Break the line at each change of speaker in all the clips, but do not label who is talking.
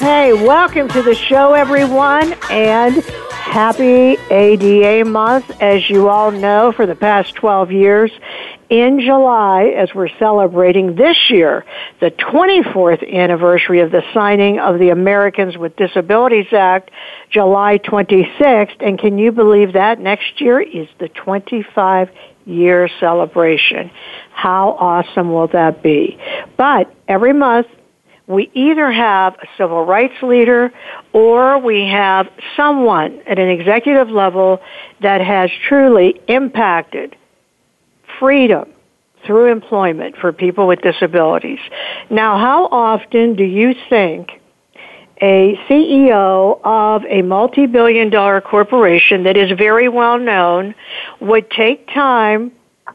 Hey, welcome to the show, everyone, and happy ADA month. As you all know, for the past 12 years, in July as we're celebrating this year the 24th anniversary of the signing of the Americans with Disabilities Act, July 26th. And can you believe that next year is the 25 year celebration? How awesome will that be? But every month we either have a civil rights leader or we have someone at an executive level that has truly impacted freedom through employment for people with disabilities. Now, how often do you think a CEO of a multi-billion dollar corporation that is very well known would take time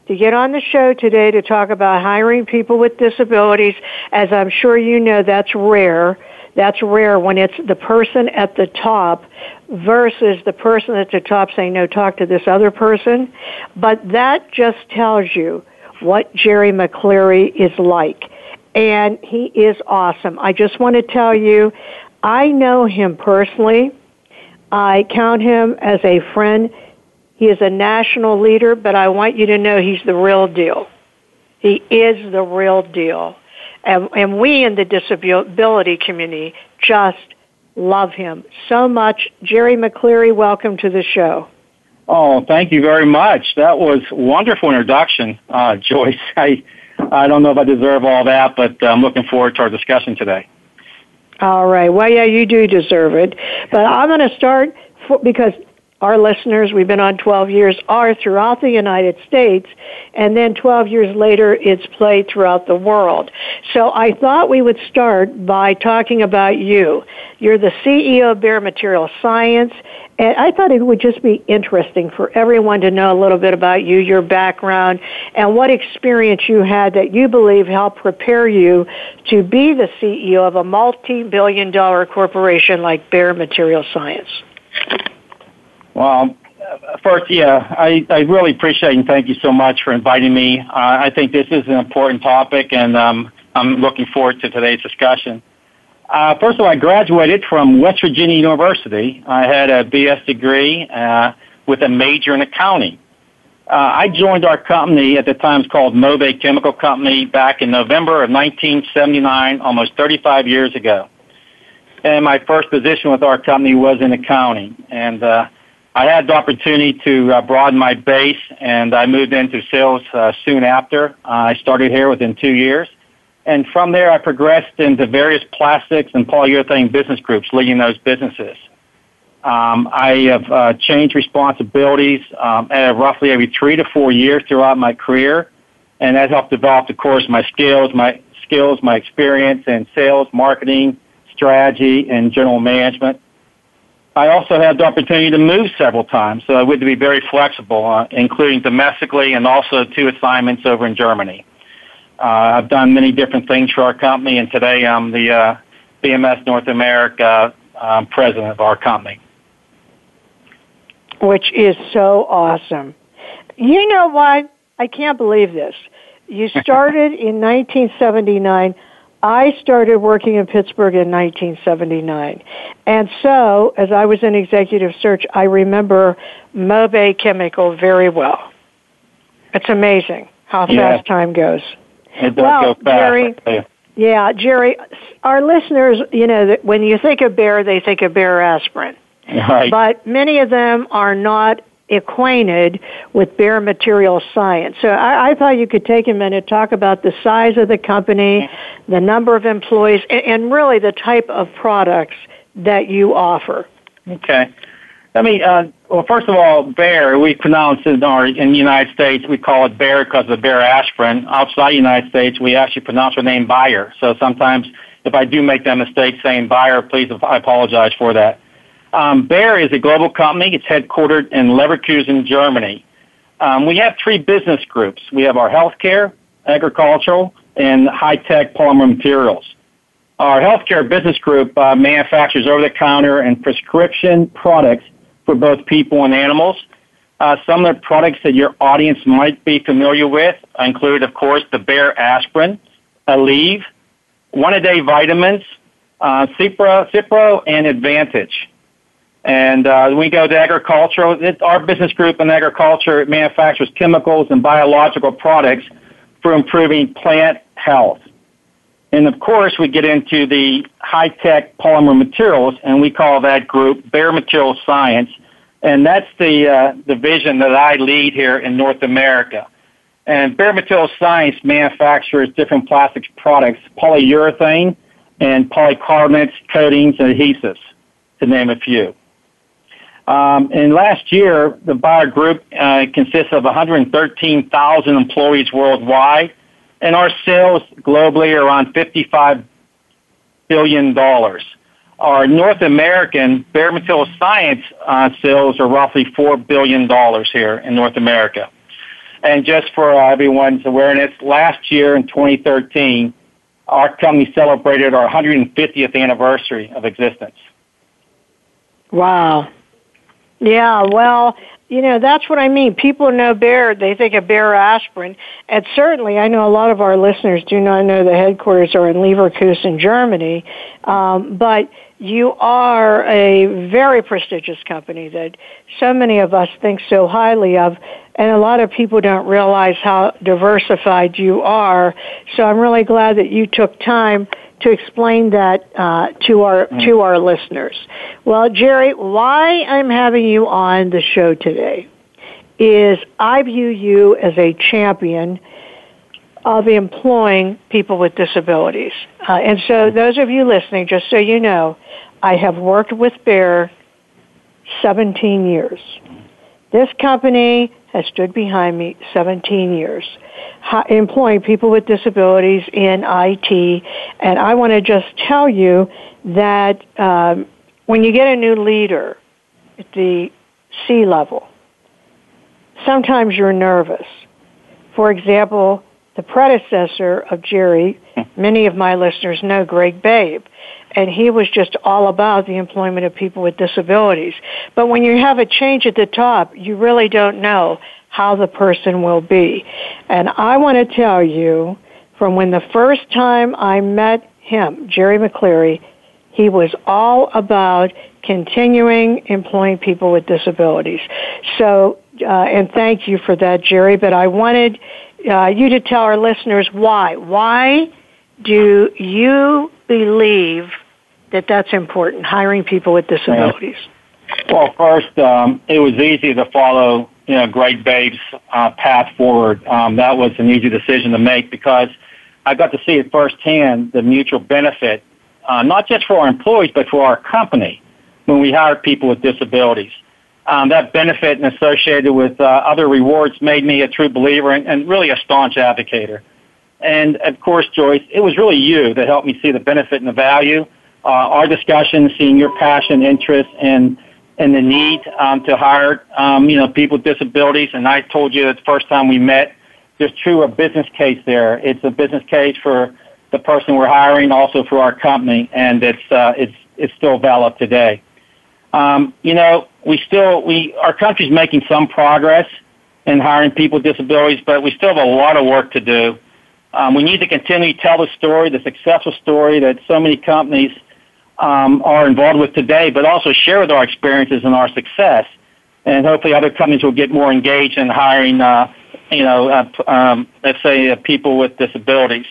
to get on the show today to talk about hiring people with disabilities. As I'm sure you know, that's rare. That's rare when it's the person at the top versus the person at the top saying, no, talk to this other person. But that just tells you what Jerry MacCleary is like. And he is awesome. I just want to tell you, I know him personally. I count him as a friend. He is a national leader, but I want you to know he's the real deal. He is the real deal. And, and we in the disability community just love him so much. Jerry MacCleary, welcome to the show.
Oh, thank you very much. That was a wonderful introduction, uh, Joyce. I, I don't know if I deserve all that, but I'm looking forward to our discussion today.
All right. Well, yeah, you do deserve it. But I'm going to start for, because our listeners, we've been on 12 years, are throughout the United States, and then 12 years later, it's played throughout the world. So I thought we would start by talking about you. You're the CEO of Bayer Material Science, and I thought it would just be interesting for everyone to know a little bit about you, your background, and what experience you had that you believe helped prepare you to be the CEO of a multi-billion dollar corporation like Bayer Material Science.
Well, first, yeah, I, I really appreciate and thank you so much for inviting me. Uh, I think this is an important topic, and um, I'm looking forward to today's discussion. Uh, first of all, I graduated from West Virginia University. I had a BS degree uh, with a major in accounting. Uh, I joined our company at the time it's called Mobay Chemical Company back in November of 1979, almost 35 years ago. And my first position with our company was in accounting. And uh, I had the opportunity to uh, broaden my base, and I moved into sales uh, soon after. I started here within two years. And from there, I progressed into various plastics and polyurethane business groups, leading those businesses. Um, I have uh, changed responsibilities um, roughly every three to four years throughout my career, and that helped develop, of course, my skills, my skills, my experience in sales, marketing, strategy, and general management. I also had the opportunity to move several times, so I would be very flexible, uh, including domestically and also two assignments over in Germany. Uh, I've done many different things for our company, and today I'm the uh, BMS North America um, president of our company.
Which is so awesome. You know what? I can't believe this. You started in 1979 I started working in Pittsburgh in 1979. And so, as I was in executive search, I remember Mobay Chemical very well. It's amazing how
yeah.
fast time goes.
It does
well,
go fast.
Jerry, yeah, Jerry, our listeners, you know, when you think of Bayer, they think of Bayer aspirin.
Right.
But many of them are not acquainted with Bayer Material Science. So I, I, thought you could take a minute, talk about the size of the company, the number of employees, and, and really the type of products that you offer.
Okay. Let me, uh, well, first of all, Bayer, we pronounce it in, our, in the United States, we call it Bayer because of the Bayer aspirin. Outside the United States, we actually pronounce our name Bayer. So sometimes if I do make that mistake saying Bayer, please, I apologize for that. Um, Bayer is a global company. It's headquartered in Leverkusen, Germany. Um, we have three business groups. We have our healthcare, agricultural, and high-tech polymer materials. Our healthcare business group uh, manufactures over-the-counter and prescription products for both people and animals. Uh, some of the products that your audience might be familiar with include, of course, the Bayer aspirin, Aleve, one-a-day vitamins, uh, Cipro, Cipro, and Advantage. And uh, we go to agricultural. It, our business group in agriculture manufactures chemicals and biological products for improving plant health. And of course, we get into the high-tech polymer materials, and we call that group Bayer Material Science. And that's the uh, division that I lead here in North America. And Bayer Material Science manufactures different plastics products, polyurethane and polycarbonates, coatings, and adhesives, to name a few. Um, and last year, the Bayer Group uh, consists of 113,000 employees worldwide, and our sales globally are around 55 billion dollars. Our North American Bayer Material Science uh, sales are roughly four billion dollars here in North America. And just for uh, everyone's awareness, last year in 2013, our company celebrated our 150th anniversary of existence.
Wow. Yeah, well, you know, that's what I mean. People know Bayer, they think of Bayer aspirin. And certainly, I know a lot of our listeners do not know the headquarters are in Leverkusen, Germany. Um, but you are a very prestigious company that so many of us think so highly of. And a lot of people don't realize how diversified you are. So I'm really glad that you took time to explain that uh, to our mm. to our listeners. Well, Jerry, why I'm having you on the show today is I view you as a champion of employing people with disabilities. Uh, and so, those of you listening, just so you know, I have worked with Bayer 17 years. This company has stood behind me 17 years employing people with disabilities in IT. And I want to just tell you that um, when you get a new leader at the C level, sometimes you're nervous. For example, the predecessor of Jerry, many of my listeners know Greg Babe, and he was just all about the employment of people with disabilities. But when you have a change at the top, you really don't know how the person will be. And I want to tell you from when the first time I met him, Jerry McCleary, he was all about continuing employing people with disabilities. So, uh, and thank you for that, Jerry, but I wanted uh, you to tell our listeners why. Why do you believe that that's important, hiring people with disabilities?
Well, first, um, it was easy to follow you know, Greg Babe's uh, path forward. Um, that was an easy decision to make because I got to see it firsthand the mutual benefit, uh, not just for our employees, but for our company when we hired people with disabilities. Um, that benefit and associated with uh, other rewards made me a true believer and, and really a staunch advocate. And of course, Joyce, it was really you that helped me see the benefit and the value. Uh, our discussion, seeing your passion, interest, and and the need um, to hire um, you know people with disabilities. And I told you the first time we met, there's true a business case there. It's a business case for the person we're hiring, also for our company, and it's uh, it's it's still valid today. Um, you know, we still we our country's making some progress in hiring people with disabilities, but we still have a lot of work to do. Um, we need to continue to tell the story, the successful story that so many companies um, are involved with today, but also share with our experiences and our success. And hopefully, other companies will get more engaged in hiring, uh, you know, uh, um, let's say uh, people with disabilities.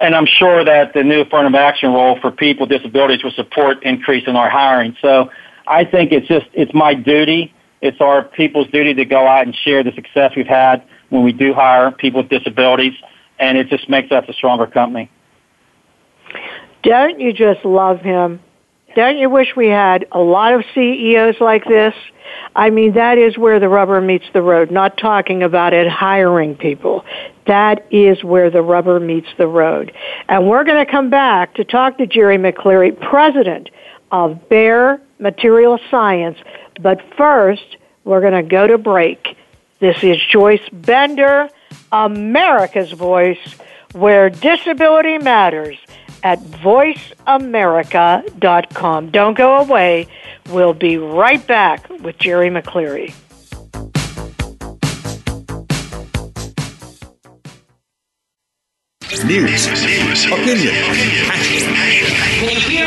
And I'm sure that the new affirmative action role for people with disabilities will support increase in our hiring. So I think it's just it's my duty It's our people's duty to go out and share the success we've had when we do hire people with disabilities, and it just makes us a stronger company.
Don't you just love him? Don't you wish we had a lot of CEOs like this? I mean, that is where the rubber meets the road, not talking about it hiring people. That is where the rubber meets the road. And we're going to come back to talk to Jerry MacCleary, president of Bayer Material Science. But first, we're going to go to break. This is Joyce Bender, America's Voice, where disability matters at voiceamerica.com. Don't go away. We'll be right back with Jerry MacCleary.
News, opinion,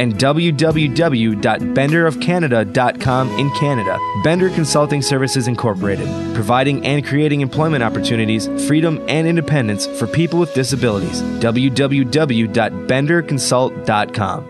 and www.benderofcanada.com in Canada. Bender Consulting Services Incorporated, providing and creating employment opportunities, freedom, and independence for people with disabilities. www.benderconsult.com.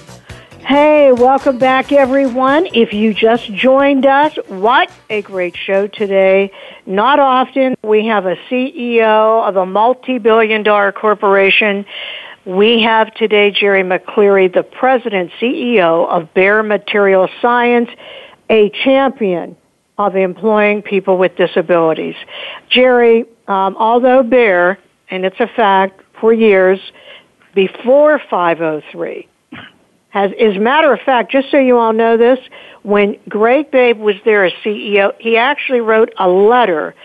Hey, welcome back, everyone. If you just joined us, what a great show today. Not often we have a CEO of a multi billion dollar corporation. We have today Jerry MacCleary, the president CEO of Bayer Material Science, a champion of employing people with disabilities. Jerry, um, although Bayer, and it's a fact, for years before 503, has, as a matter of fact, just so you all know this, when Greg Babe was there as CEO, he actually wrote a letter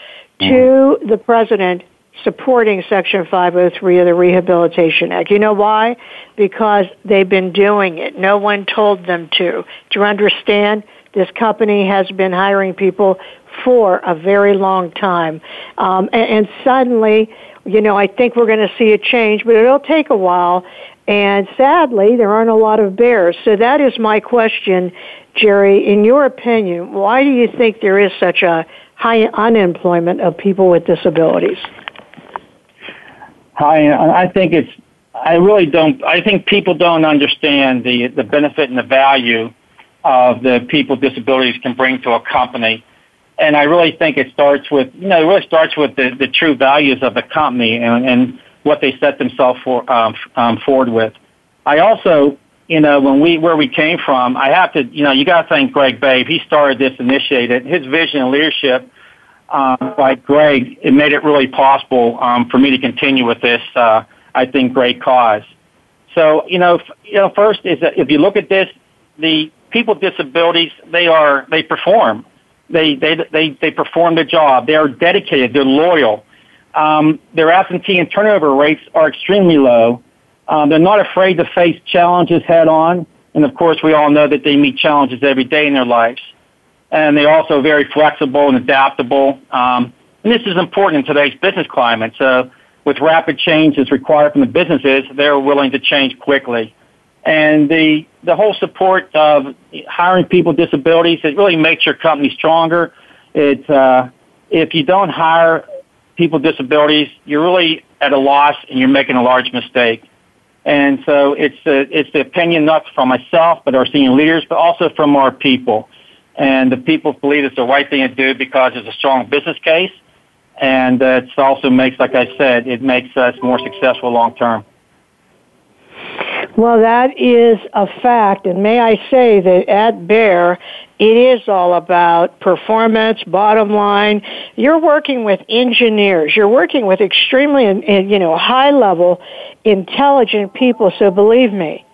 to the president supporting Section 503 of the Rehabilitation Act. You know why? Because they've been doing it. No one told them to. Do you understand? This company has been hiring people for a very long time. Um, and, and suddenly, you know, I think we're going to see a change, but it'll take a while. And sadly, there aren't a lot of Bayers. So that is my question, Jerry. In your opinion, why do you think there is such a high unemployment of people with disabilities?
Hi, I think it's. I really don't. I think people don't understand the the benefit and the value of the people with disabilities can bring to a company. And I really think it starts with, you know, it really starts with the, the true values of the company and, and what they set themselves for, um, um, forward with. I also, you know, when we, where we came from, I have to, you know, you got to thank Greg Babe. He started this, initiated his vision and leadership. Um, like Greg, it made it really possible um, for me to continue with this. Uh, I think great cause. So, you know, f- you know, first is that if you look at this, the people with disabilities, they are they perform, they they they they perform the job. They are dedicated. They're loyal. Um, their absentee and turnover rates are extremely low. Um, they're not afraid to face challenges head on. And of course, we all know that they meet challenges every day in their lives. And they're also very flexible and adaptable. Um, and this is important in today's business climate. So with rapid change that's required from the businesses, they're willing to change quickly. And the, the whole support of hiring people with disabilities, it really makes your company stronger. It, uh, if you don't hire people with disabilities, you're really at a loss and you're making a large mistake. And so it's the, it's the opinion not from myself, but our senior leaders, but also from our people. And the people believe it's the right thing to do because it's a strong business case. And it also makes, like I said, it makes us more successful long term.
Well, that is a fact. And may I say that at Bayer, it is all about performance, bottom line. You're working with engineers. You're working with extremely, you know, high level, intelligent people. So believe me,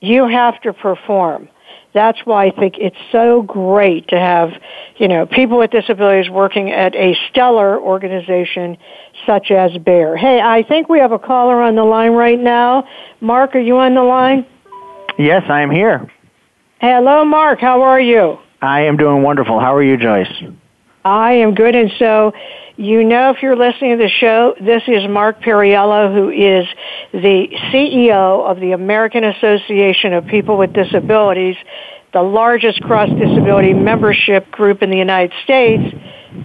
you have to perform. That's why I think it's so great to have, you know, people with disabilities working at a stellar organization such as Bayer. Hey, I think we have a caller on the line right now. Mark, are you on the line?
Yes, I am here.
Hello, Mark. How are you?
I am doing wonderful. How are you, Joyce?
I am good. And so, you know, if you're listening to the show, this is Mark Perriello, who is the CEO of the American Association of People with Disabilities, the largest cross-disability membership group in the United States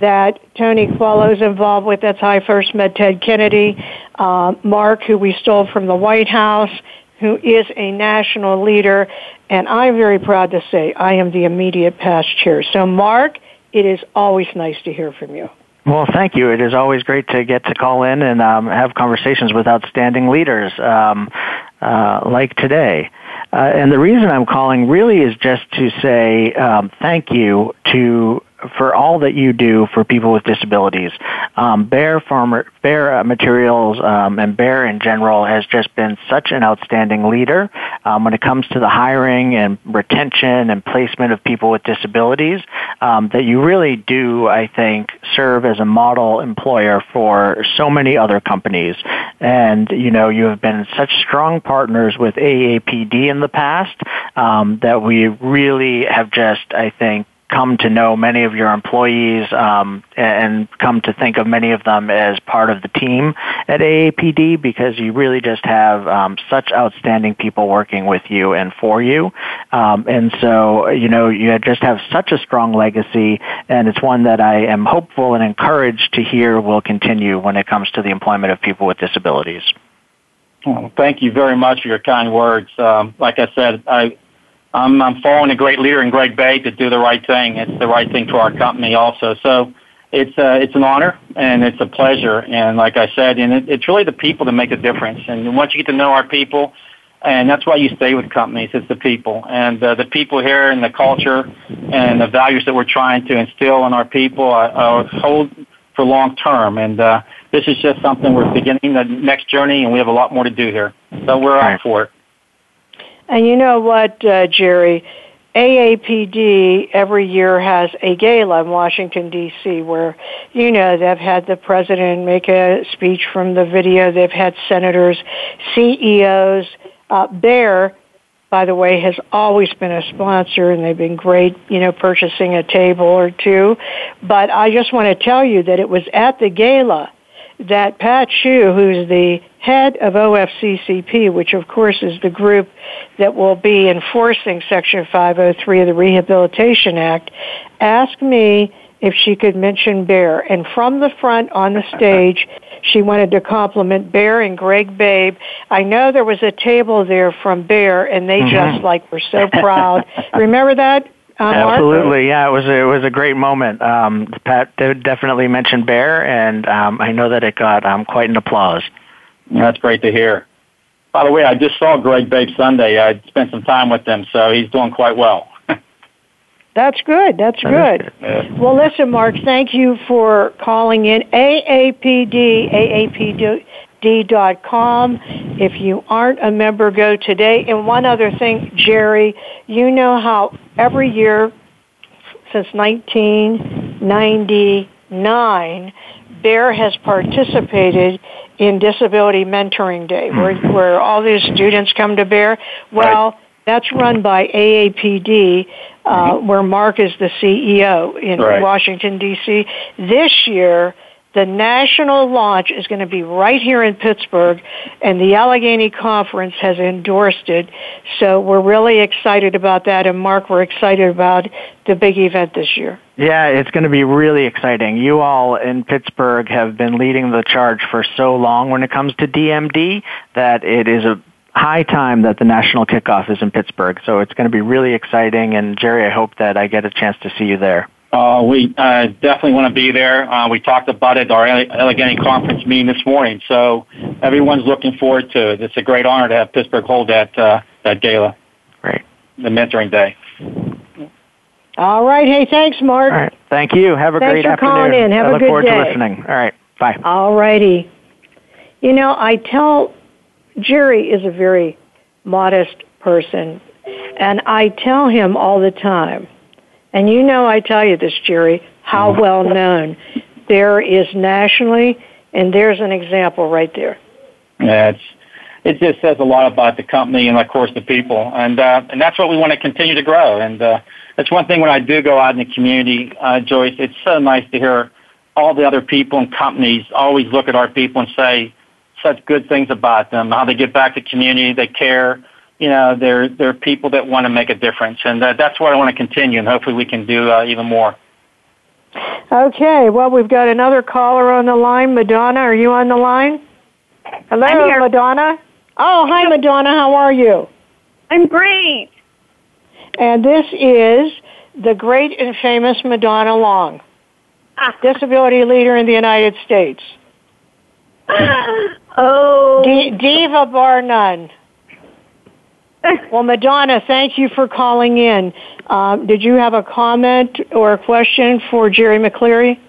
that Tony Coelho is involved with. That's how I First met Ted Kennedy. Uh, Mark, who we stole from the White House, who is a national leader. And I'm very proud to say I am the immediate past chair. So, Mark, it is always nice to hear from you.
Well, thank you. It is always great to get to call in and um, have conversations with outstanding leaders um, uh, like today. Uh, and the reason I'm calling really is just to say um, thank you to for all that you do for people with disabilities. Um, Bayer Pharma, Bayer uh, Materials, um, and Bayer in general has just been such an outstanding leader um, when it comes to the hiring and retention and placement of people with disabilities. Um, that you really do, I think, serve as a model employer for so many other companies. And you know, you have been such strong partners with AAPD in the past um, that we really have just, I think, come to know many of your employees um, and come to think of many of them as part of the team at AAPD because you really just have um, such outstanding people working with you and for you. Um, and so, you know, you just have such a strong legacy, and it's one that I am hopeful and encouraged to hear will continue when it comes to the employment of people with disabilities.
Well, thank you very much for your kind words. Um, like I said, I I'm, I'm following a great leader in Greg Babe to do the right thing. It's the right thing for our company also. So it's uh, it's an honor and it's a pleasure. And like I said, and it, it's really the people that make a difference. And once you get to know our people, and that's why you stay with companies. It's the people and uh, the people here and the culture and the values that we're trying to instill in our people uh, uh, hold for long term. And uh, this is just something we're beginning the next journey, and we have a lot more to do here. So we're out for it.
And you know what, uh, Jerry? AAPD every year has a gala in Washington D.C. where, you know, they've had the president make a speech from the video. They've had senators, CEOs. Uh, Bayer, by the way, has always been a sponsor, and they've been great, you know, purchasing a table or two. But I just want to tell you that it was at the gala that Pat Shiu, who's the head of OFCCP, which of course is the group that will be enforcing Section 503 of the Rehabilitation Act, asked me if she could mention Bayer. And from the front on the stage, she wanted to compliment Bayer and Greg Babe. I know there was a table there from Bayer, and they mm-hmm. just like were so proud. Remember that?
Um, Absolutely, yeah. It was a, it was a great moment. Um, Pat definitely mentioned Bayer, and um, I know that it got um, quite an applause.
That's great to hear. By the way, I just saw Greg Babe Sunday. I spent some time with him, so he's doing quite well.
That's good. That's good. Well, listen, Mark, thank you for calling in. AAPD, AAPD D.com. If you aren't a member, go today. And one other thing, Jerry, you know how every year since 1999, Bayer has participated in Disability Mentoring Day, where, where all these students come to Bayer. Well,
Right.
that's run by AAPD, uh, where Mark is the CEO in
Right.
Washington, D.C. This year, the national launch is going to be right here in Pittsburgh, and the Allegheny Conference has endorsed it. So we're really excited about that, and Mark, we're excited about the big event this year.
Yeah, it's going to be really exciting. You all in Pittsburgh have been leading the charge for so long when it comes to DMD that it is a high time that the national kickoff is in Pittsburgh. So it's going to be really exciting. And Jerry, I hope that I get a chance to see you there.
Uh, we uh, definitely want to be there. Uh, we talked about it at our Alle- Allegheny conference meeting this morning, so everyone's looking forward to it. It's a great honor to have Pittsburgh hold that uh, that gala,
Great.
the mentoring day.
All right. Hey, thanks, Mark.
All right. Thank you. Have a
Thanks
great
for
afternoon.
calling in. Have
I
a
look
good
forward
day.
to listening. All right. Bye.
All righty. You know, I tell Jerry is a very modest person, and I tell him all the time, and you know I tell you this, Jerry, how well known there is nationally, and there's an example right there.
Yeah, it's it just says a lot about the company and of course the people, and uh, and that's what we want to continue to grow. And uh, that's one thing when I do go out in the community, uh, Joyce. It's so nice to hear all the other people and companies always look at our people and say such good things about them. How they give back to the community, they care. You know, they're they're people that want to make a difference, and uh, that's what I want to continue. And hopefully, we can do uh, even more.
Okay, well, we've got another caller on the line. Madonna, are you on the line? Hello,
I'm here.
Madonna. Oh, hi, Madonna. How are you?
I'm great.
And this is the great and famous Madonna Long,
Ah.
disability leader in the United States.
oh.
D- diva bar none. Well, Madonna, thank you for calling in. Um, did you have a comment or a question for Jerry MacCleary?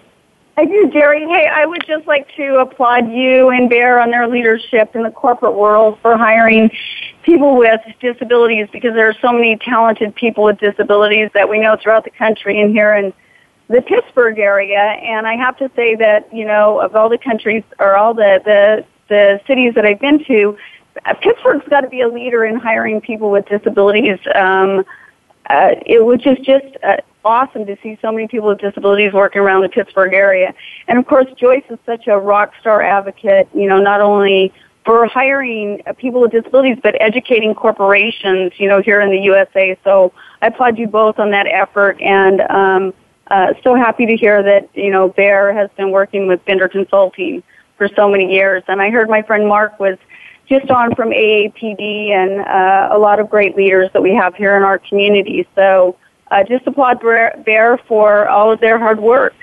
I do, Jerry. Hey, I would just like to applaud you and Bayer on their leadership in the corporate world for hiring people with disabilities because there are so many talented people with disabilities that we know throughout the country and here in the Pittsburgh area. And I have to say that, you know, of all the countries or all the, the, the cities that I've been to, Pittsburgh's got to be a leader in hiring people with disabilities. Um, uh, it was just just uh, awesome to see so many people with disabilities working around the Pittsburgh area. And of course, Joyce is such a rock star advocate. You know, not only for hiring uh, people with disabilities, but educating corporations. You know, here in the USA. So I applaud you both on that effort, and um, uh, so happy to hear that you know Bayer has been working with Bender Consulting for so many years. And I heard my friend Mark was just on from AAPD and uh, a lot of great leaders that we have here in our community. So uh, just applaud Bayer for all of their hard work.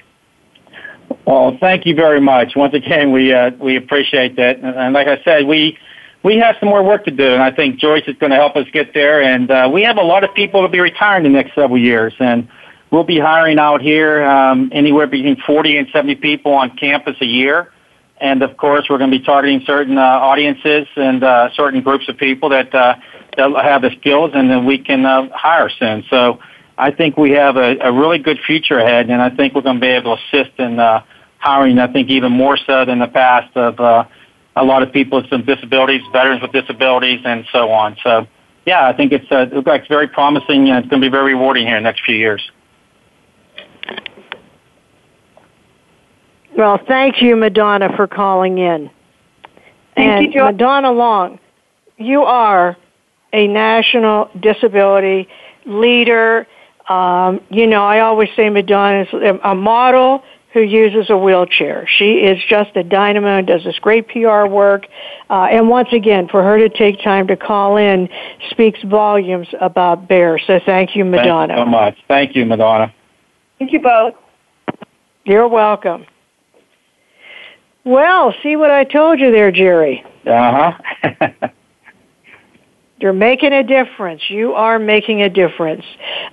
Well, thank you very much. Once again, we uh, we appreciate that, and, and like I said, we we have some more work to do, and I think Joyce is going to help us get there. And uh, we have a lot of people to be retiring the next several years, and we'll be hiring out here um, anywhere between 40 and 70 people on campus a year. And of course, we're going to be targeting certain uh, audiences and uh, certain groups of people that uh, that have the skills, and then we can uh, hire soon. So I think we have a, a really good future ahead, and I think we're going to be able to assist in uh, hiring. I think even more so than the past of uh, a lot of people with some disabilities, veterans with disabilities, and so on. So yeah, I think it's uh, it looks very promising, and it's going to be very rewarding here in the next few years.
Well, thank you, Madonna, for calling in.
Thank
and
you, Jo-
Madonna Long, you are a national disability leader. Um, you know, I always say Madonna is a model who uses a wheelchair. She is just a dynamo and does this great PR work. Uh, and once again, for her to take time to call in speaks volumes about Bayer. So thank you, Madonna.
Thank you so much. Thank you, Madonna.
Thank you both.
You're welcome. Well, see what I told you there, Jerry.
Uh huh.
You're making a difference. You are making a difference.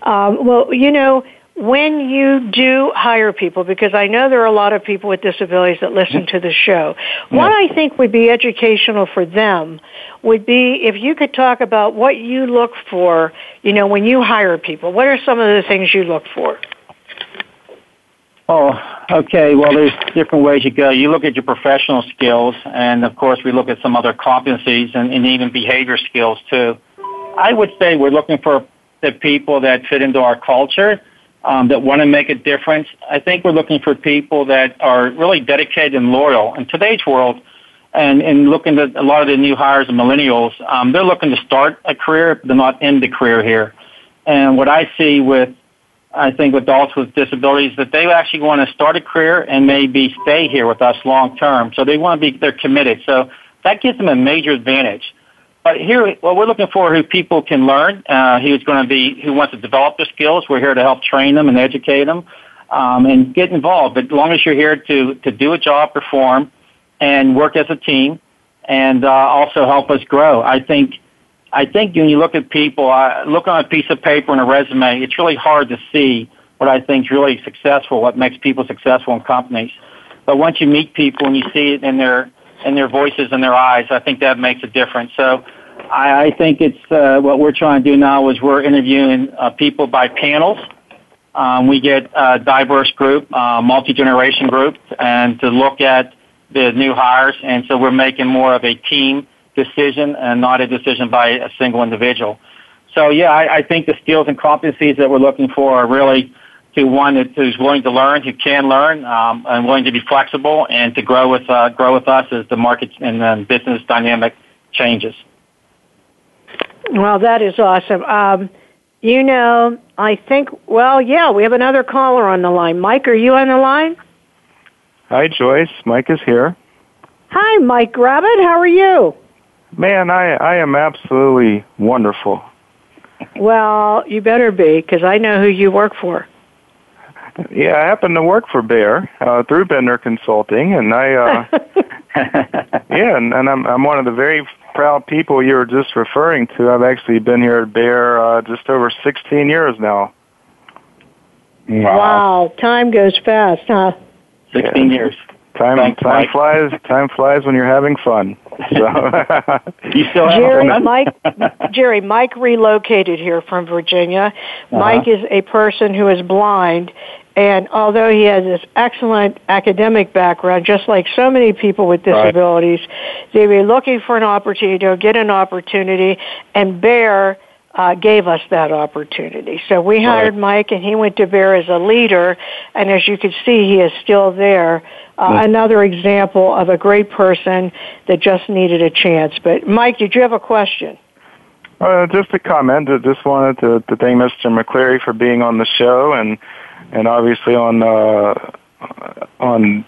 Um, well, you know, when you do hire people, because I know there are a lot of people with disabilities that listen to the show, what I think would be educational for them would be if you could talk about what you look for, you know, when you hire people. What are some of the things you look for?
Oh, okay. Well, there's different ways you go. You look at your professional skills, and of course, we look at some other competencies and, and even behavior skills too. I would say we're looking for the people that fit into our culture, um, that want to make a difference. I think we're looking for people that are really dedicated and loyal. In today's world, and, and looking at a lot of the new hires and millennials, um, they're looking to start a career, they're not end the career here. And what I see with I think adults with disabilities that they actually want to start a career and maybe stay here with us long term. So they want to be they're committed. So that gives them a major advantage. But here, what we're looking for who people can learn, uh, who's going to be who wants to develop their skills. We're here to help train them and educate them um, and get involved. But as long as you're here to to do a job, perform, and work as a team, and uh, also help us grow, I think I think when you look at people, uh, look on a piece of paper and a resume, it's really hard to see what I think is really successful, what makes people successful in companies. But once you meet people and you see it in their in their voices and their eyes, I think that makes a difference. So I, I think it's uh, what we're trying to do now is we're interviewing uh, people by panels. Um, we get a diverse group, uh, multi generation group, and to look at the new hires, and so we're making more of a team decision and not a decision by a single individual. So yeah, I, I think the skills and competencies that we're looking for are really to one that, who's willing to learn, who can learn, um, and willing to be flexible and to grow with uh, grow with us as the market and the business dynamic changes.
Well, that is awesome. Um, you know, I think. Well, yeah, we have another caller on the line. Mike, are you on the line?
Hi, Joyce. Mike is here.
Hi, Mike Rabbit. How are you?
Man, I I am absolutely wonderful.
Well, you better be because I know who you work for.
Yeah, I happen to work for Bayer uh, through Bender Consulting, and I uh, yeah, and, and I'm I'm one of the very proud people you were just referring to. I've actually been here at Bayer uh, just over 16 years now.
Wow. wow, time goes fast, huh?
16 yeah. years.
Time Thanks, time Mike. flies. Time flies when you're having fun. So.
you still have
Jerry, Mike, Jerry, Mike relocated here from Virginia. Uh-huh. Mike is a person who is blind, and although he has this excellent academic background, just like so many people with disabilities, right. they were looking for an opportunity to get an opportunity, and Bayer uh, gave us that opportunity. So we hired right. Mike, and he went to Bayer as a leader, and as you can see, he is still there uh, another example of a great person that just needed a chance. But Mike, did you have a question?
Uh, just a comment. I just wanted to, to thank Mr. MacCleary for being on the show and and obviously on uh, on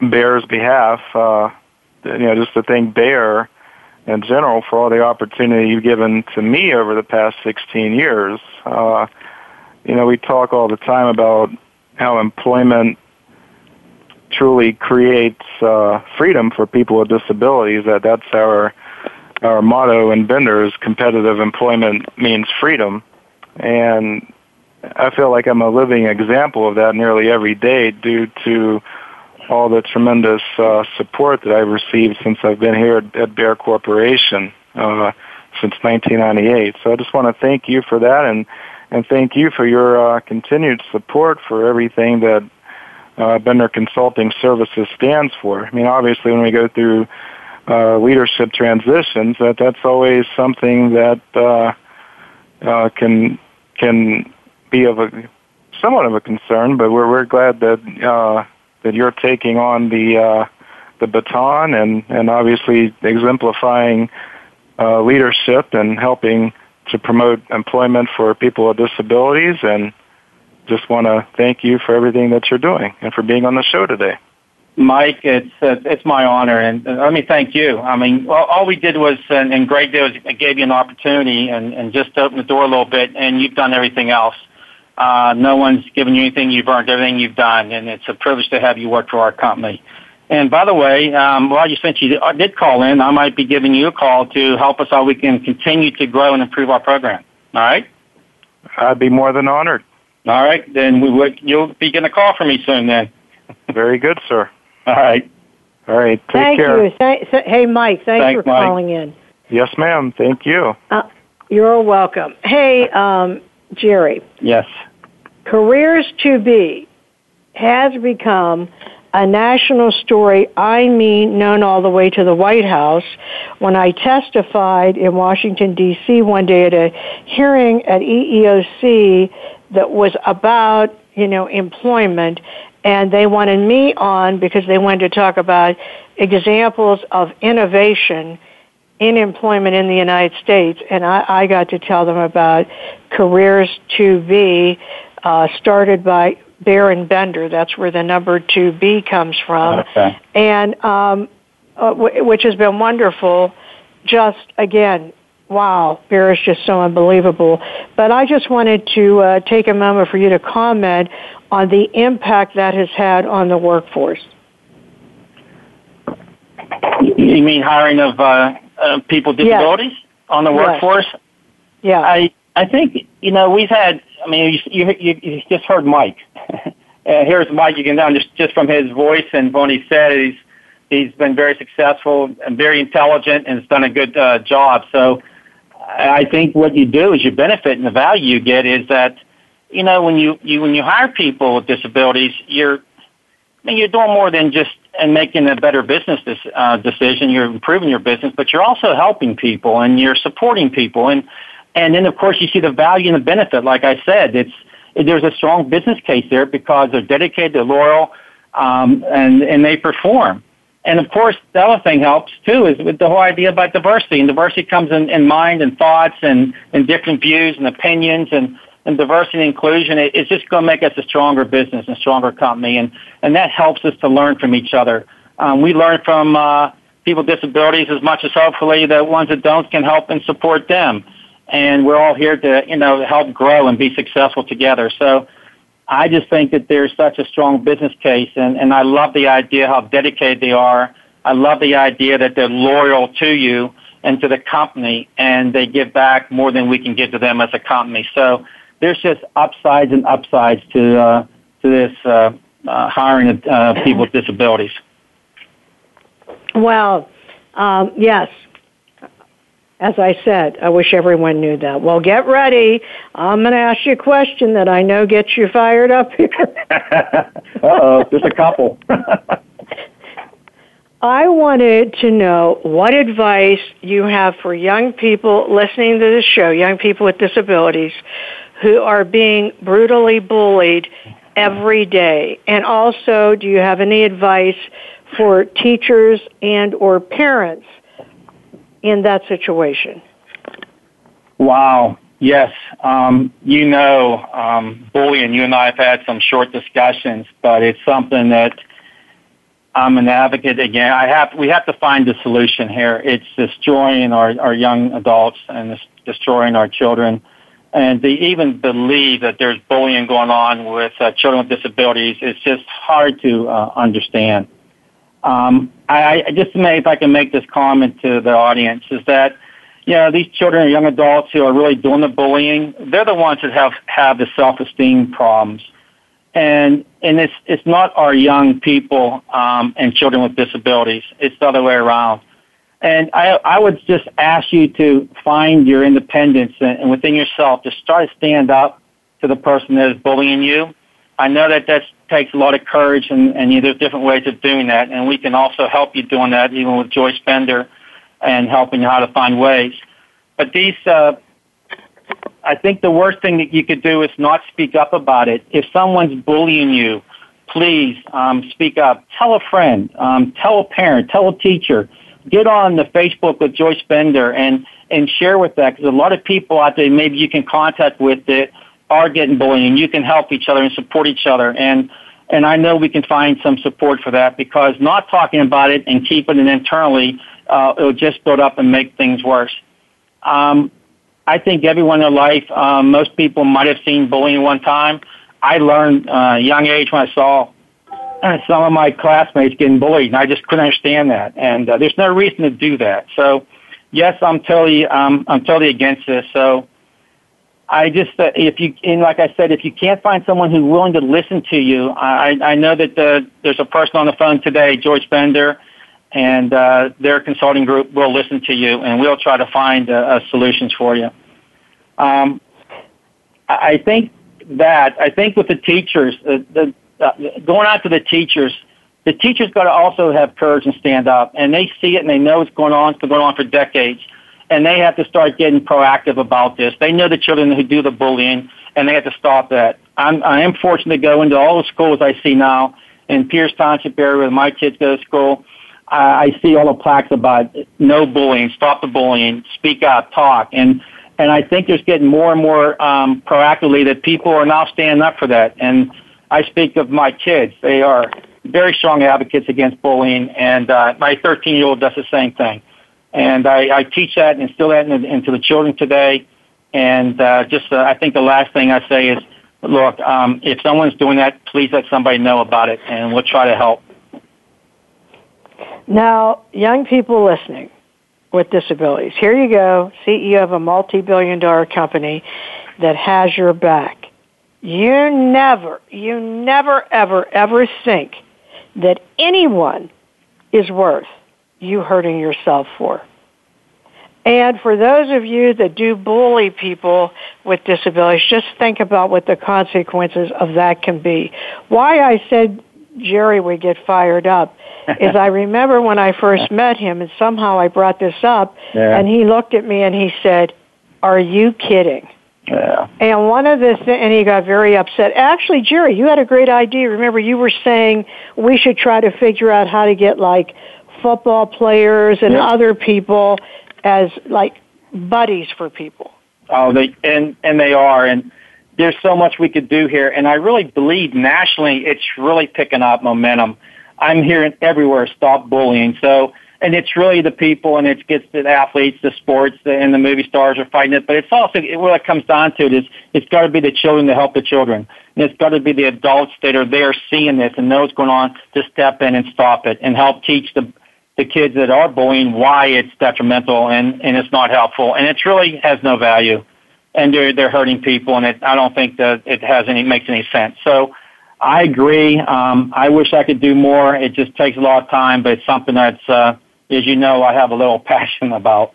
Bayer's behalf. Uh, you know, just to thank Bayer in general for all the opportunity you've given to me over the past 16 years. Uh, you know, we talk all the time about how employment truly creates uh, freedom for people with disabilities. That that's our our motto in Bender is competitive employment means freedom, and I feel like I'm a living example of that nearly every day due to all the tremendous uh, support that I've received since I've been here at, at Bayer Corporation uh, since 1998. So I just want to thank you for that and and thank you for your uh, continued support for everything that uh, Bender Consulting Services stands for. I mean, obviously, when we go through uh, leadership transitions, that that's always something that uh, uh, can can be of a somewhat of a concern. But we're we're glad that uh, that you're taking on the uh, the baton and and obviously exemplifying uh, leadership and helping to promote employment for people with disabilities and just want to thank you for everything that you're doing and for being on the show today.
Mike, it's uh, it's my honor, and uh, let me thank you. I mean, all, all we did was, uh, and Greg did was gave you an opportunity and, and just opened the door a little bit, and you've done everything else. Uh, no one's given you anything. You've earned everything you've done, and it's a privilege to have you work for our company. And by the way, um, well, you since you did call in, I might be giving you a call to help us how we can continue to grow and improve our program. All right?
I'd be more than honored.
All right, then we would, you'll be getting a call from me soon then.
Very good, sir.
All right.
All right. Take
Thank
care.
you. Th- th- hey, Mike, thanks, thanks for Mike. calling in.
Yes, ma'am. Thank you.
Uh, you're welcome. Hey, um, Jerry.
Yes.
Careers to be. has become a national story, I mean known all the way to the White House. When I testified in Washington, D.C. one day at a hearing at EEOC that was about, you know, employment, and they wanted me on because they wanted to talk about examples of innovation in employment in the United States, and I, I got to tell them about Careers 2B, uh, started by Baron Bender. That's where the number 2B comes from,
Okay.
and um, uh, w- which has been wonderful. Just again, wow, Bayer is just so unbelievable. But I just wanted to uh, take a moment for you to comment on the impact that has had on the workforce.
You mean hiring of uh, uh, people with
Yes.
disabilities on the
Yes.
workforce?
Yeah.
I I think you know we've had. I mean, you you, you just heard Mike. uh, here's Mike. You can know just just from his voice and what he said, he's he's been very successful and very intelligent and has done a good uh, job. So I I think what you do is you benefit, and the value you get is that you know when you you when you hire people with disabilities, you're I mean, you're doing more than just and making a better business uh, decision. You're improving your business, but you're also helping people and you're supporting people. And and then of course you see the value and the benefit. Like I said, it's there's a strong business case there because they're dedicated, they're loyal, um, and and they perform. And of course, the other thing helps too is with the whole idea about diversity. And diversity comes in, in mind and thoughts and, and different views and opinions and, and diversity and inclusion. It's just going to make us a stronger business and stronger company. And, and that helps us to learn from each other. Um, we learn from uh, people with disabilities as much as hopefully the ones that don't can help and support them. And we're all here to, you know, help grow and be successful together. So I just think that there's such a strong business case, and, and I love the idea how dedicated they are. I love the idea that they're loyal to you and to the company, and they give back more than we can give to them as a company. So there's just upsides and upsides to uh, to this uh, uh, hiring of uh, people with disabilities.
Well, um, yes. As I said, I wish everyone knew that. Well, get ready. I'm going to ask you a question that I know gets you fired up here.
Uh-oh, just a couple.
I wanted to know what advice you have for young people listening to this show, young people with disabilities who are being brutally bullied every day. And also, do you have any advice for teachers and or parents in that situation?
Wow. Yes. Um, you know, um, bullying, you and I have had some short discussions, but it's something that I'm an advocate again. I have, we have to find a solution here. It's destroying our, our young adults and destroying our children. And they even believe that there's bullying going on with uh, children with disabilities It's just hard to uh, understand. Um, I, I just may, if I can make this comment to the audience, is that you know these children or young adults who are really doing the bullying, they're the ones that have have the self-esteem problems, and and it's it's not our young people um, and children with disabilities. It's the other way around. And I, I would just ask you to find your independence and, and within yourself to start to stand up to the person that is bullying you. I know that that takes a lot of courage, and, and you, there's different ways of doing that. And we can also help you doing that, even with Joyce Bender, and helping you how to find ways. But these, uh, I think the worst thing that you could do is not speak up about it. If someone's bullying you, please um, speak up. Tell a friend, um, tell a parent, tell a teacher. Get on the Facebook with Joyce Bender and and share with that because a lot of people out there maybe you can contact with that are getting bullied and you can help each other and support each other and and I know we can find some support for that because not talking about it and keeping it internally uh, it'll just build up and make things worse. Um, I think everyone in their life, um, most people might have seen bullying one time. I learned uh, young age when I saw some of my classmates getting bullied, and I just couldn't understand that. And uh, there's no reason to do that. So, yes, I'm totally, um, I'm totally against this. So, I just, uh, if you, and like I said, if you can't find someone who's willing to listen to you, I, I know that the, there's a person on the phone today, Joyce Bender, and uh, their consulting group will listen to you, and we'll try to find uh, uh, solutions for you. Um, I think that I think with the teachers, the, the uh, going out to the teachers, the teachers got to also have courage and stand up, and they see it and they know what's going on. It's been going on for decades, and they have to start getting proactive about this. They know the children who do the bullying, and they have to stop that. I'm I am fortunate to go into all the schools I see now in Pierce Township area where my kids go to school. I, I see all the plaques about no bullying, stop the bullying, speak out, talk, and and I think there's getting more and more um, proactively that people are now standing up for that. And I speak of my kids; they are very strong advocates against bullying, and uh, my 13 year old does the same thing. And I, I teach that and instill that in, into the children today. And uh, just, uh, I think the last thing I say is, look, um, if someone's doing that, please let somebody know about it, and we'll try to help.
Now, young people listening with disabilities, here you go, CEO of a multi-billion dollar company that has your back. You never, you never, ever, ever think that anyone is worth you hurting yourself for. And for those of you that do bully people with disabilities, just think about what the consequences of that can be. Why I said Jerry would get fired up is I remember when I first met him and somehow I brought this up
Yeah.
and he looked at me and he said, are you kidding?
Yeah.
And one of the th- and he got very upset. Actually, Jerry, you had a great idea. Remember, you were saying we should try to figure out how to get like football players and
Yeah.
other people as like buddies for people.
Oh, they and and they are, and there's so much we could do here. And I really believe nationally, it's really picking up momentum. I'm hearing everywhere, stop bullying. So, and it's really the people, and it gets the athletes, the sports, the, and the movie stars are fighting it. But it's also what it comes down to is it's got to be the children to help the children, and it's got to be the adults that are there seeing this and know what's going on to step in and stop it and help teach the the kids that are bullying why it's detrimental and, and it's not helpful and it really has no value and they're they're hurting people and it I don't think that it has any makes any sense. So I agree. Um, I wish I could do more. It just takes a lot of time, but it's something that's uh, as you know I have a little passion about.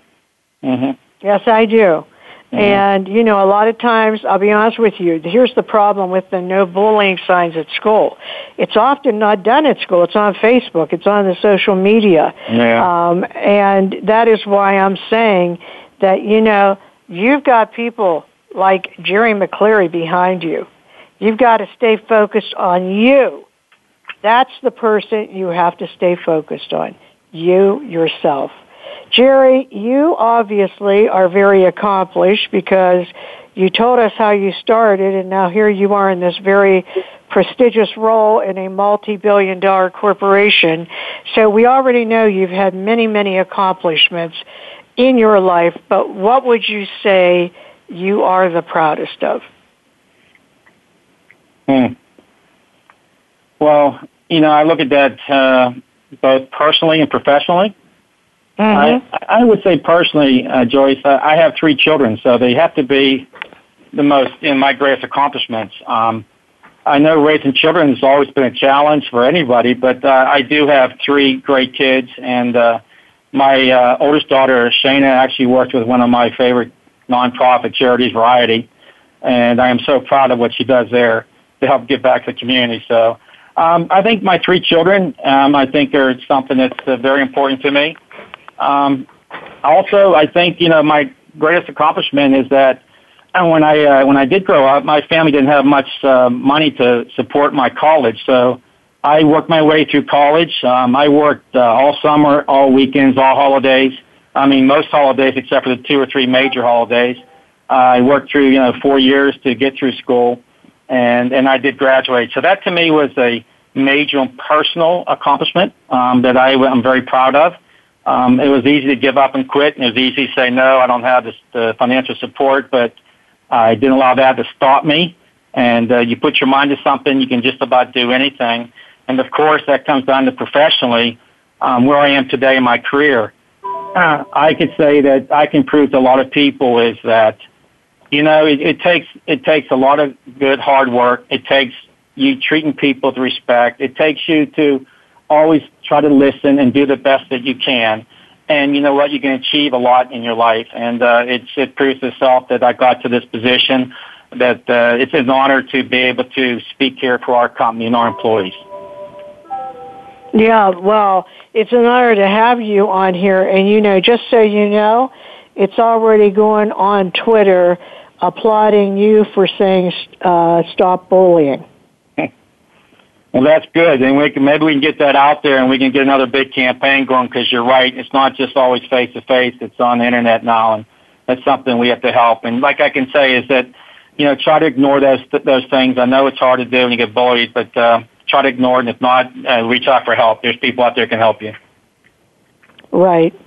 hmm
Yes, I do. And, you know, a lot of times, I'll be honest with you, here's the problem with the no bullying signs at school. It's often not done at school. It's on Facebook. It's on the social media.
Yeah.
Um, and that is why I'm saying that, you know, you've got people like Jerry MacCleary behind you. You've got to stay focused on you. That's the person you have to stay focused on. You yourself. Jerry, you obviously are very accomplished because you told us how you started and now here you are in this very prestigious role in a multi-billion dollar corporation. So we already know you've had many, many accomplishments in your life, but what would you say you are the proudest of?
Hmm. Well, you know, I look at that uh, both personally and professionally. I, I would say personally, uh, Joyce, uh, I have three children, so they have to be the most in my greatest accomplishments. Um, I know raising children has always been a challenge for anybody, but uh, I do have three great kids, and uh, my uh, oldest daughter, Shayna, actually worked with one of my favorite nonprofit charities, Variety, and I am so proud of what she does there to help give back to the community. So um, I think my three children, um, I think are something that's uh, very important to me. Um, also, I think you know my greatest accomplishment is that uh, when I uh, when I did grow up, my family didn't have much uh, money to support my college, so I worked my way through college. Um, I worked uh, all summer, all weekends, all holidays. I mean, most holidays except for the two or three major holidays. Uh, I worked through you know four years to get through school, and and I did graduate. So that to me was a major personal accomplishment um, that I, I'm very proud of. Um, it was easy to give up and quit, and it was easy to say no. I don't have this, the financial support, but I didn't allow that to stop me. And uh, you put your mind to something, you can just about do anything. And of course, that comes down to professionally, um, where I am today in my career. Uh, I could say that I can prove to a lot of people is that, you know, it, it takes it takes a lot of good hard work. It takes you treating people with respect. It takes you to always try to listen and do the best that you can. And you know what? You can achieve a lot in your life. And uh, it's, it proves itself that I got to this position. that uh, it's an honor to be able to speak here for our company and our employees.
Yeah, well, it's an honor to have you on here. And, you know, just so you know, it's already going on Twitter applauding you for saying uh, stop bullying.
Well, that's good, and we can maybe we can get that out there, and we can get another big campaign going. Because you're right, it's not just always face to face; it's on the internet now, and that's something we have to help. And like I can say is that, you know, try to ignore those those things. I know it's hard to do when you get bullied, but uh, try to ignore it. And if not, uh, reach out for help. There's people out there can help you.
Right.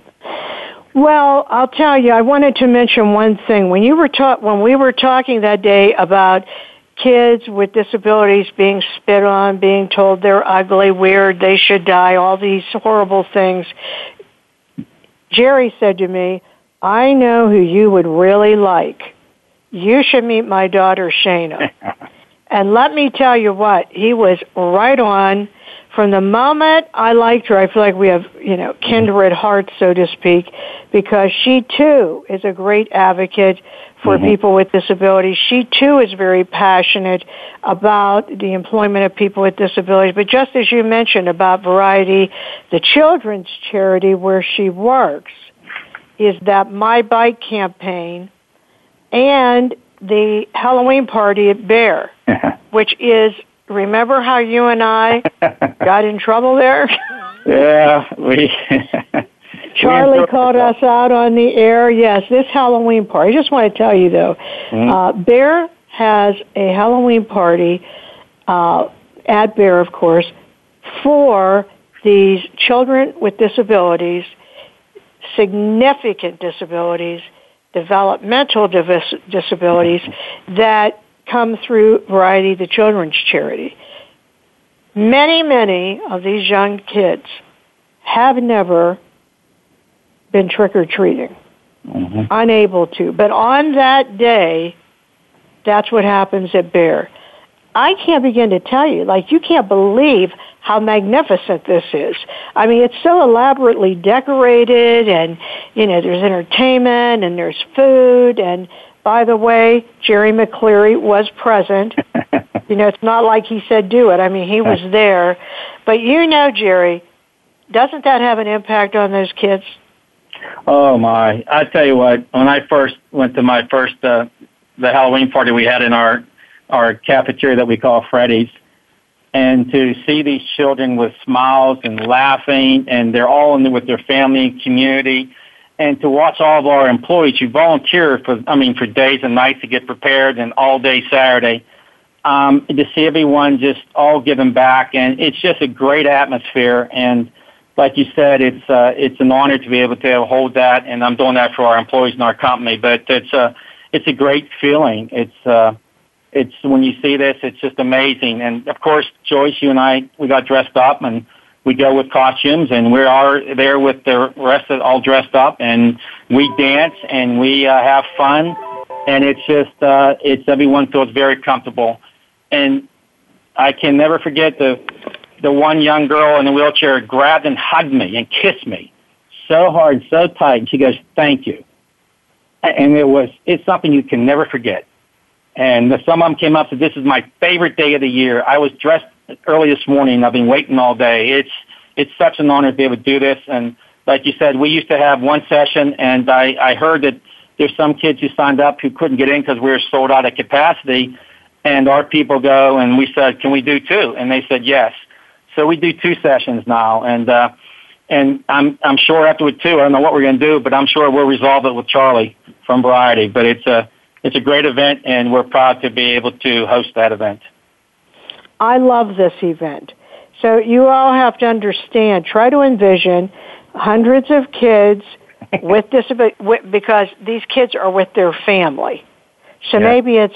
Well, I'll tell you. I wanted to mention one thing when you were ta- when we were talking that day about kids with disabilities being spit on, being told they're ugly, weird, they should die, all these horrible things. Jerry said to me, I know who you would really like. You should meet my daughter Shana. and let me tell you what, he was right on. From the moment I liked her, I feel like we have, you know, kindred hearts, so to speak, because she too is a great advocate for mm-hmm. people with disabilities. She too is very passionate about the employment of people with disabilities. But just as you mentioned about Variety, the children's charity where she works is that My Bike campaign and the Halloween party at Bayer, which is remember how you and I got in trouble there?
yeah, we.
Charlie called us out on the air. Yes, this Halloween party. I just want to tell you though, mm-hmm. uh, Bayer has a Halloween party uh, at Bayer, of course, for these children with disabilities, significant disabilities, developmental dis- disabilities that come through Variety the Children's Charity. Many, many of these young kids have never been trick or treating, mm-hmm. unable to. But on that day, that's what happens at Bayer. I can't begin to tell you, like, you can't believe how magnificent this is. I mean, it's so elaborately decorated, and, you know, there's entertainment, and there's food, and by the way, Jerry MacCleary was present. you know, it's not like he said do it. I mean, he was there. But you know, Jerry, doesn't that have an impact on those kids?
Oh my! I tell you what, when I first went to my first uh, the Halloween party we had in our our cafeteria that we call Freddy's, and to see these children with smiles and laughing, and they're all in with their family and community and to watch all of our employees who volunteer for, I mean, for days and nights to get prepared and all day Saturday, um, to see everyone just all giving back. And it's just a great atmosphere. And like you said, it's, uh, it's an honor to be able to hold that. And I'm doing that for our employees in our company, but it's a, it's a great feeling. It's, uh, it's when you see this, it's just amazing. And of course, Joyce, you and I, we got dressed up and we go with costumes and we are there with the rest of all dressed up and we dance and we uh, have fun and it's just uh it's everyone feels very comfortable and I can never forget the the one young girl in the wheelchair grabbed and hugged me and kissed me so hard so tight and she goes thank you and it was it's something you can never forget and the, some of them came up and said this is my favorite day of the year I was dressed early this morning. I've been waiting all day. It's it's such an honor to be able to do this. And like you said, we used to have one session, and I I heard that there's some kids who signed up who couldn't get in because we were sold out of capacity. And our people go and we said, can we do two? And they said yes. So we do two sessions now, and uh, and I'm I'm sure after two, I don't know what we're going to do, but I'm sure we'll resolve it with Charlie from Variety. But it's a it's a great event, and we're proud to be able to host that event.
I love this event. So you all have to understand, try to envision hundreds of kids with disability, because these kids are with their family. So yeah. maybe it's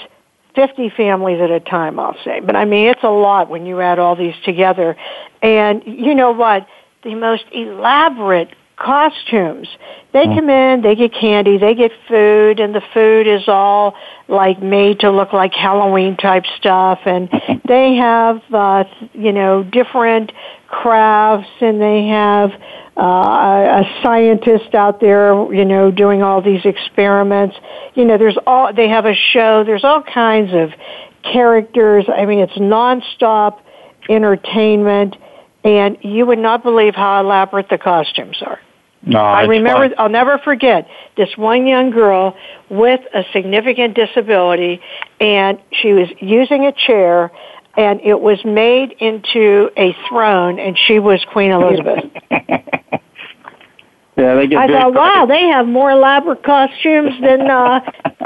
50 families at a time, I'll say. But I mean, it's a lot when you add all these together. And you know what? The most elaborate costumes. They come in, they get candy, they get food, and the food is all like made to look like Halloween type stuff. And they have, uh, you know, different crafts, and they have uh, a, a scientist out there, you know, doing all these experiments. You know, there's all they have a show. There's all kinds of characters. I mean, it's nonstop entertainment, and you would not believe how elaborate the costumes are.
No,
I remember,
fun.
I'll never forget this one young girl with a significant disability, and she was using a chair, and it was made into a throne, and she was Queen Elizabeth.
Yeah, they get
I thought, wow, they have more elaborate costumes than uh,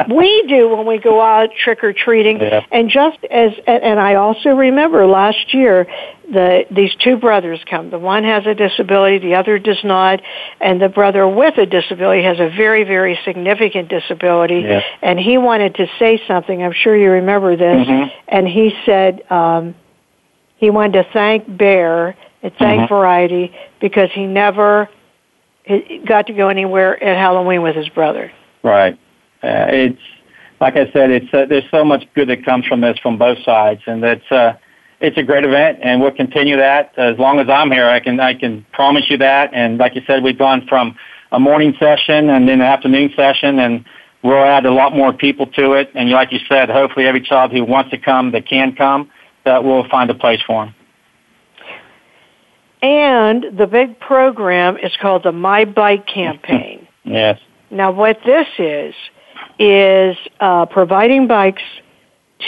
we do when we go out trick or treating.
Yeah.
And just as, and I also remember last year, the these two brothers come. The one has a disability, the other does not, and the brother with a disability has a very, very significant disability.
Yeah.
And he wanted to say something. I'm sure you remember this.
Mhm.
And he said um, he wanted to thank Bayer and thank
Mhm.
Variety because he never got to go anywhere at Halloween with his brother.
Right. Uh, it's like I said. It's uh, there's so much good that comes from this from both sides, and it's uh, it's a great event, and we'll continue that as long as I'm here. I can I can promise you that. And like you said, we've gone from a morning session and then an afternoon session, and we'll add a lot more people to it. And like you said, hopefully every child who wants to come that can come, that we'll find a place for them.
And the big program is called the My Bike campaign.
Yes.
now, what this is is uh, providing bikes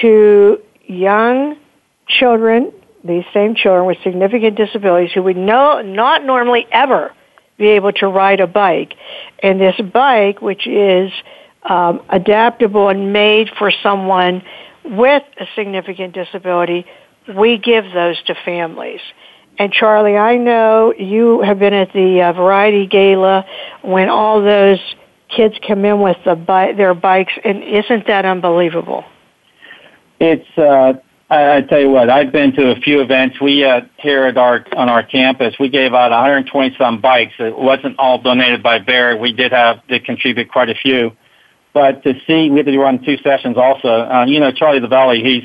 to young children, these same children with significant disabilities, who would no, not normally ever be able to ride a bike. And this bike, which is um, adaptable and made for someone with a significant disability, we give those to families. And Charlie, I know you have been at the uh, Variety Gala when all those kids come in with the bi- their bikes, and isn't that unbelievable?
It's uh, I, I tell you what, I've been to a few events. We uh, here at our on our campus, we gave out 120 some bikes. It wasn't all donated by Bayer. We did have to contribute quite a few, but to see we had to run two sessions also. Uh, you know, Charlie LaVallee, he's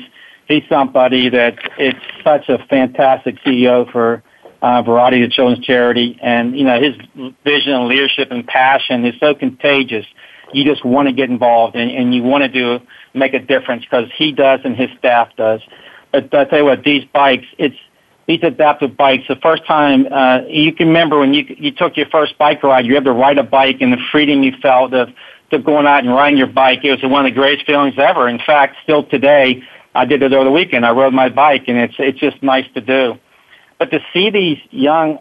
he's somebody that it's such a fantastic CEO for uh, Variety of Children's Charity, and you know his vision and leadership and passion is so contagious. You just want to get involved, and, and you want to do make a difference because he does and his staff does. But I tell you what, these bikes, it's these adaptive bikes. The first time uh, you can remember when you you took your first bike ride, you had to ride a bike and the freedom you felt of of going out and riding your bike. It was one of the greatest feelings ever. In fact, still today, I did it over the weekend. I rode my bike, and it's it's just nice to do. But to see these young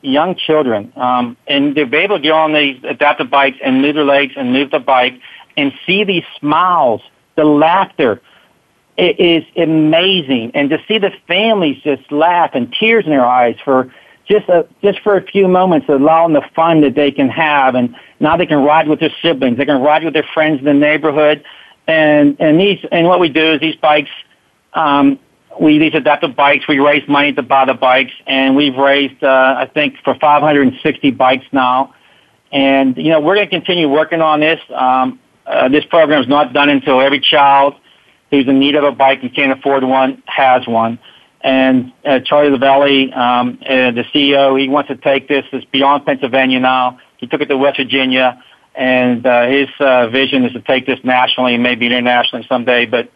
young children, um, and to be able to get on these adaptive bikes and move their legs and move the bike, and see these smiles, the laughter, it is amazing. And to see the families just laugh and tears in their eyes for just a, just for a few moments, allowing the fun that they can have, and now they can ride with their siblings, they can ride with their friends in the neighborhood, and and these and what we do is these bikes. Um, we these adaptive bikes. We raise money to buy the bikes, and we've raised uh, I think for 560 bikes now. And you know we're going to continue working on this. Um, uh, this program is not done until every child who's in need of a bike and can't afford one has one. And uh, Charlie LaVallee, um, uh, the CEO, he wants to take this. It's beyond Pennsylvania now. He took it to West Virginia, and uh, his uh, vision is to take this nationally and maybe internationally someday. But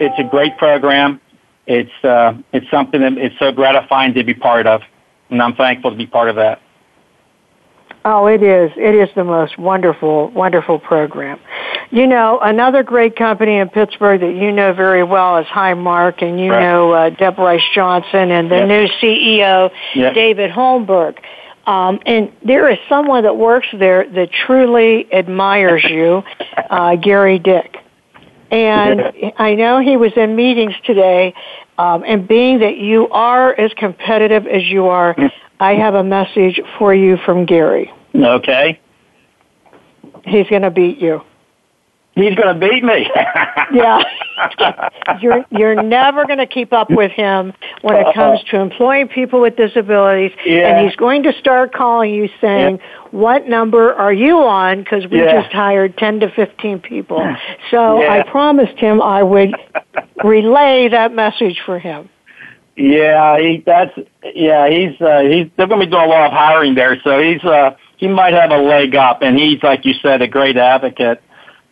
it's a great program. It's uh, it's something that it's so gratifying to be part of, and I'm thankful to be part of that.
Oh, it is. It is the most wonderful, wonderful program. You know, another great company in Pittsburgh that you know very well is Highmark, and you
Right.
know uh, Deb Rice Johnson and the
Yes.
new CEO,
Yes.
David Holmberg. Um, and there is someone that works there that truly admires you, uh, Gary Dick. And I know he was in meetings today, um, and being that you are as competitive as you are, I have a message for you from Gary.
Okay.
He's going to beat you.
He's going to beat me.
yeah, you're you're never going to keep up with him when it comes to employing people with disabilities.
Yeah.
And he's going to start calling you saying,
Yeah.
"What number are you on?" Because we
Yeah.
just hired ten to fifteen people. So
Yeah.
I promised him I would relay that message for him.
Yeah, he that's yeah, he's uh he's they're gonna be doing a lot of hiring there, so he's uh he might have a leg up and he's like you said, a great advocate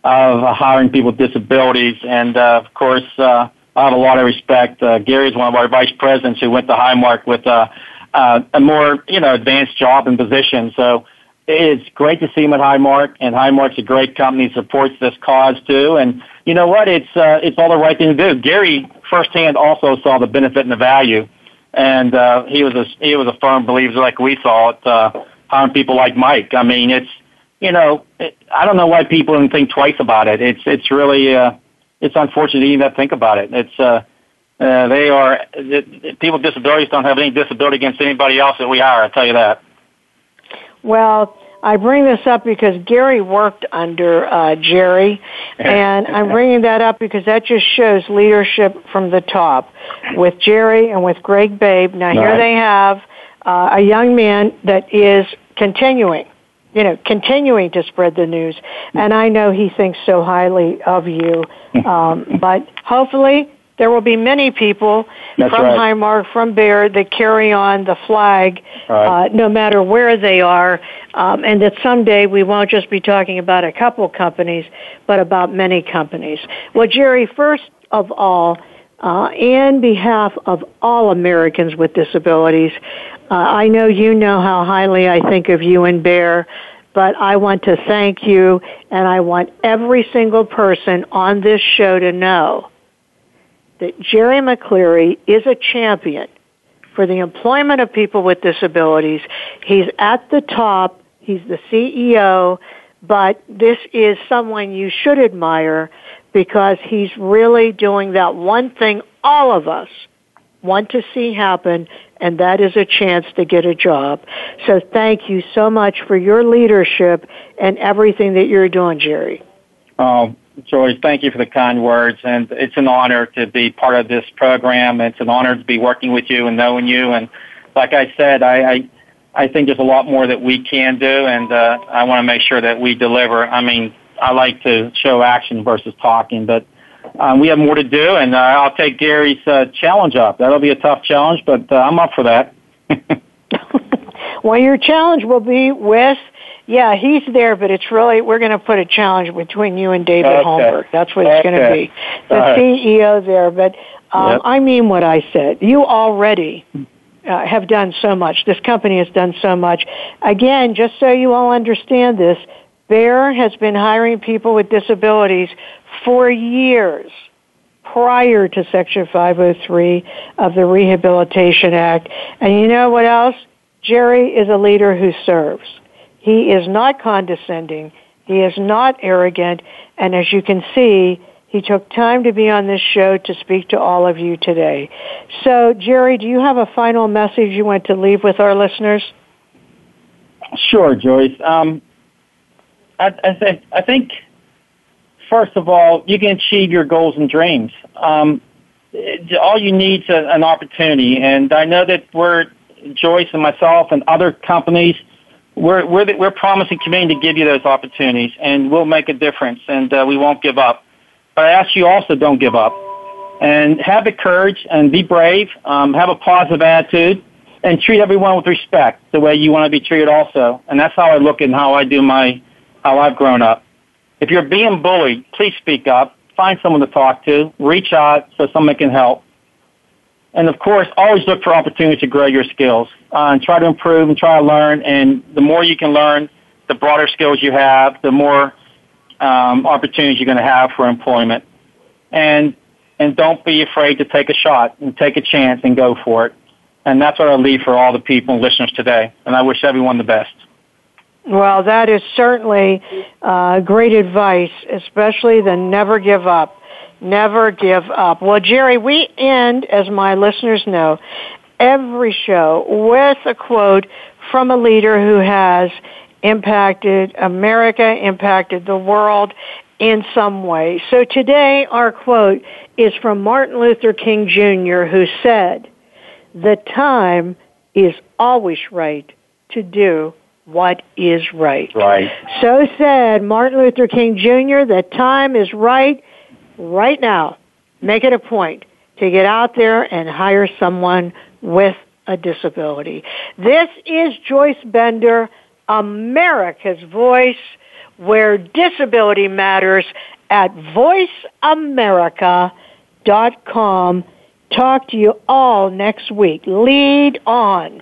of uh, hiring people with disabilities and uh of course uh I have a lot of respect. Uh Gary is one of our vice presidents who went to Highmark with uh uh a more, you know, advanced job and position. So it's great to see him at Highmark and Highmark's a great company, supports this cause too and you know what? It's uh, it's all the right thing to do. Gary firsthand also saw the benefit and the value, and uh, he was a he was a firm believer, like we saw it, uh, hiring people like Mike. I mean, it's you know, it, I don't know why people don't think twice about it. It's it's really uh, it's unfortunate to even think about it. It's uh, uh, they are it, people with disabilities don't have any disability against anybody else that we hire. I tell you that.
Well, I bring this up because Gary worked under uh, Jerry, and I'm bringing that up because that just shows leadership from the top with Jerry and with Greg Babe. Now here
Right.
they have uh, a young man that is continuing, you know, continuing to spread the news, and I know he thinks so highly of you. Um, but hopefully. There will be many people
That's
from
right.
Highmark, from Bayer that carry on the flag,
Right.
uh, no matter where they are, um, and that someday we won't just be talking about a couple companies, but about many companies. Well, Jerry, first of all, uh, in behalf of all Americans with disabilities, uh, I know you know how highly I think of you and Bayer, but I want to thank you, and I want every single person on this show to know that Jerry MacCleary is a champion for the employment of people with disabilities. He's at the top. He's the CEO, but this is someone you should admire because he's really doing that one thing all of us want to see happen, and that is a chance to get a job. So thank you so much for your leadership and everything that you're doing, Jerry.
Oh, Joyce, thank you for the kind words, and it's an honor to be part of this program. It's an honor to be working with you and knowing you. And like I said, I I, I think there's a lot more that we can do, and uh, I want to make sure that we deliver. I mean, I like to show action versus talking, but um, we have more to do, and uh, I'll take Gary's uh, challenge up. That'll be a tough challenge, but uh, I'm up for that.
Well, your challenge will be with, yeah, he's there, but it's really, we're going to put a challenge between you and David
Okay.
Holmberg. That's what it's going to be. The
right.
CEO there, but um,
Yep.
I mean what I said. You already uh, have done so much. This company has done so much. Again, just so you all understand this, Bayer has been hiring people with disabilities for years prior to Section 503 of the Rehabilitation Act. And you know what else? Jerry is a leader who serves. He is not condescending. He is not arrogant. And as you can see, he took time to be on this show to speak to all of you today. So, Jerry, do you have a final message you want to leave with our listeners?
Sure, Joyce. Um, I, I think I think first of all, you can achieve your goals and dreams. Um, all you need is a, an opportunity, and I know that we're Joyce and myself and other companies. We're we're the, we're promising community to give you those opportunities, and we'll make a difference, and uh, we won't give up. But I ask you also, don't give up, and have the courage and be brave. Um, have a positive attitude and treat everyone with respect the way you want to be treated also. And that's how I look and how I do my, how I've grown up. If you're being bullied, please speak up. Find someone to talk to. Reach out so someone can help. And of course, always look for opportunities to grow your skills uh, and try to improve and try to learn. And the more you can learn, the broader skills you have, the more um, opportunities you're going to have for employment. And and don't be afraid to take a shot and take a chance and go for it. And that's what I leave for all the people and listeners today. And I wish everyone the best.
Well, that is certainly uh, great advice, especially the never give up. Never give up. Well, Jerry, we end, as my listeners know, every show with a quote from a leader who has impacted America, impacted the world, in some way. So today our quote is from Martin Luther King Jr. who said, the time is always right to do what is right.
Right.
So said Martin Luther King Jr. The time is right right now. Make it a point to get out there and hire someone with a disability. This is Joyce Bender, America's Voice, where disability matters at voiceamerica.com. Talk to you all next week. Lead on.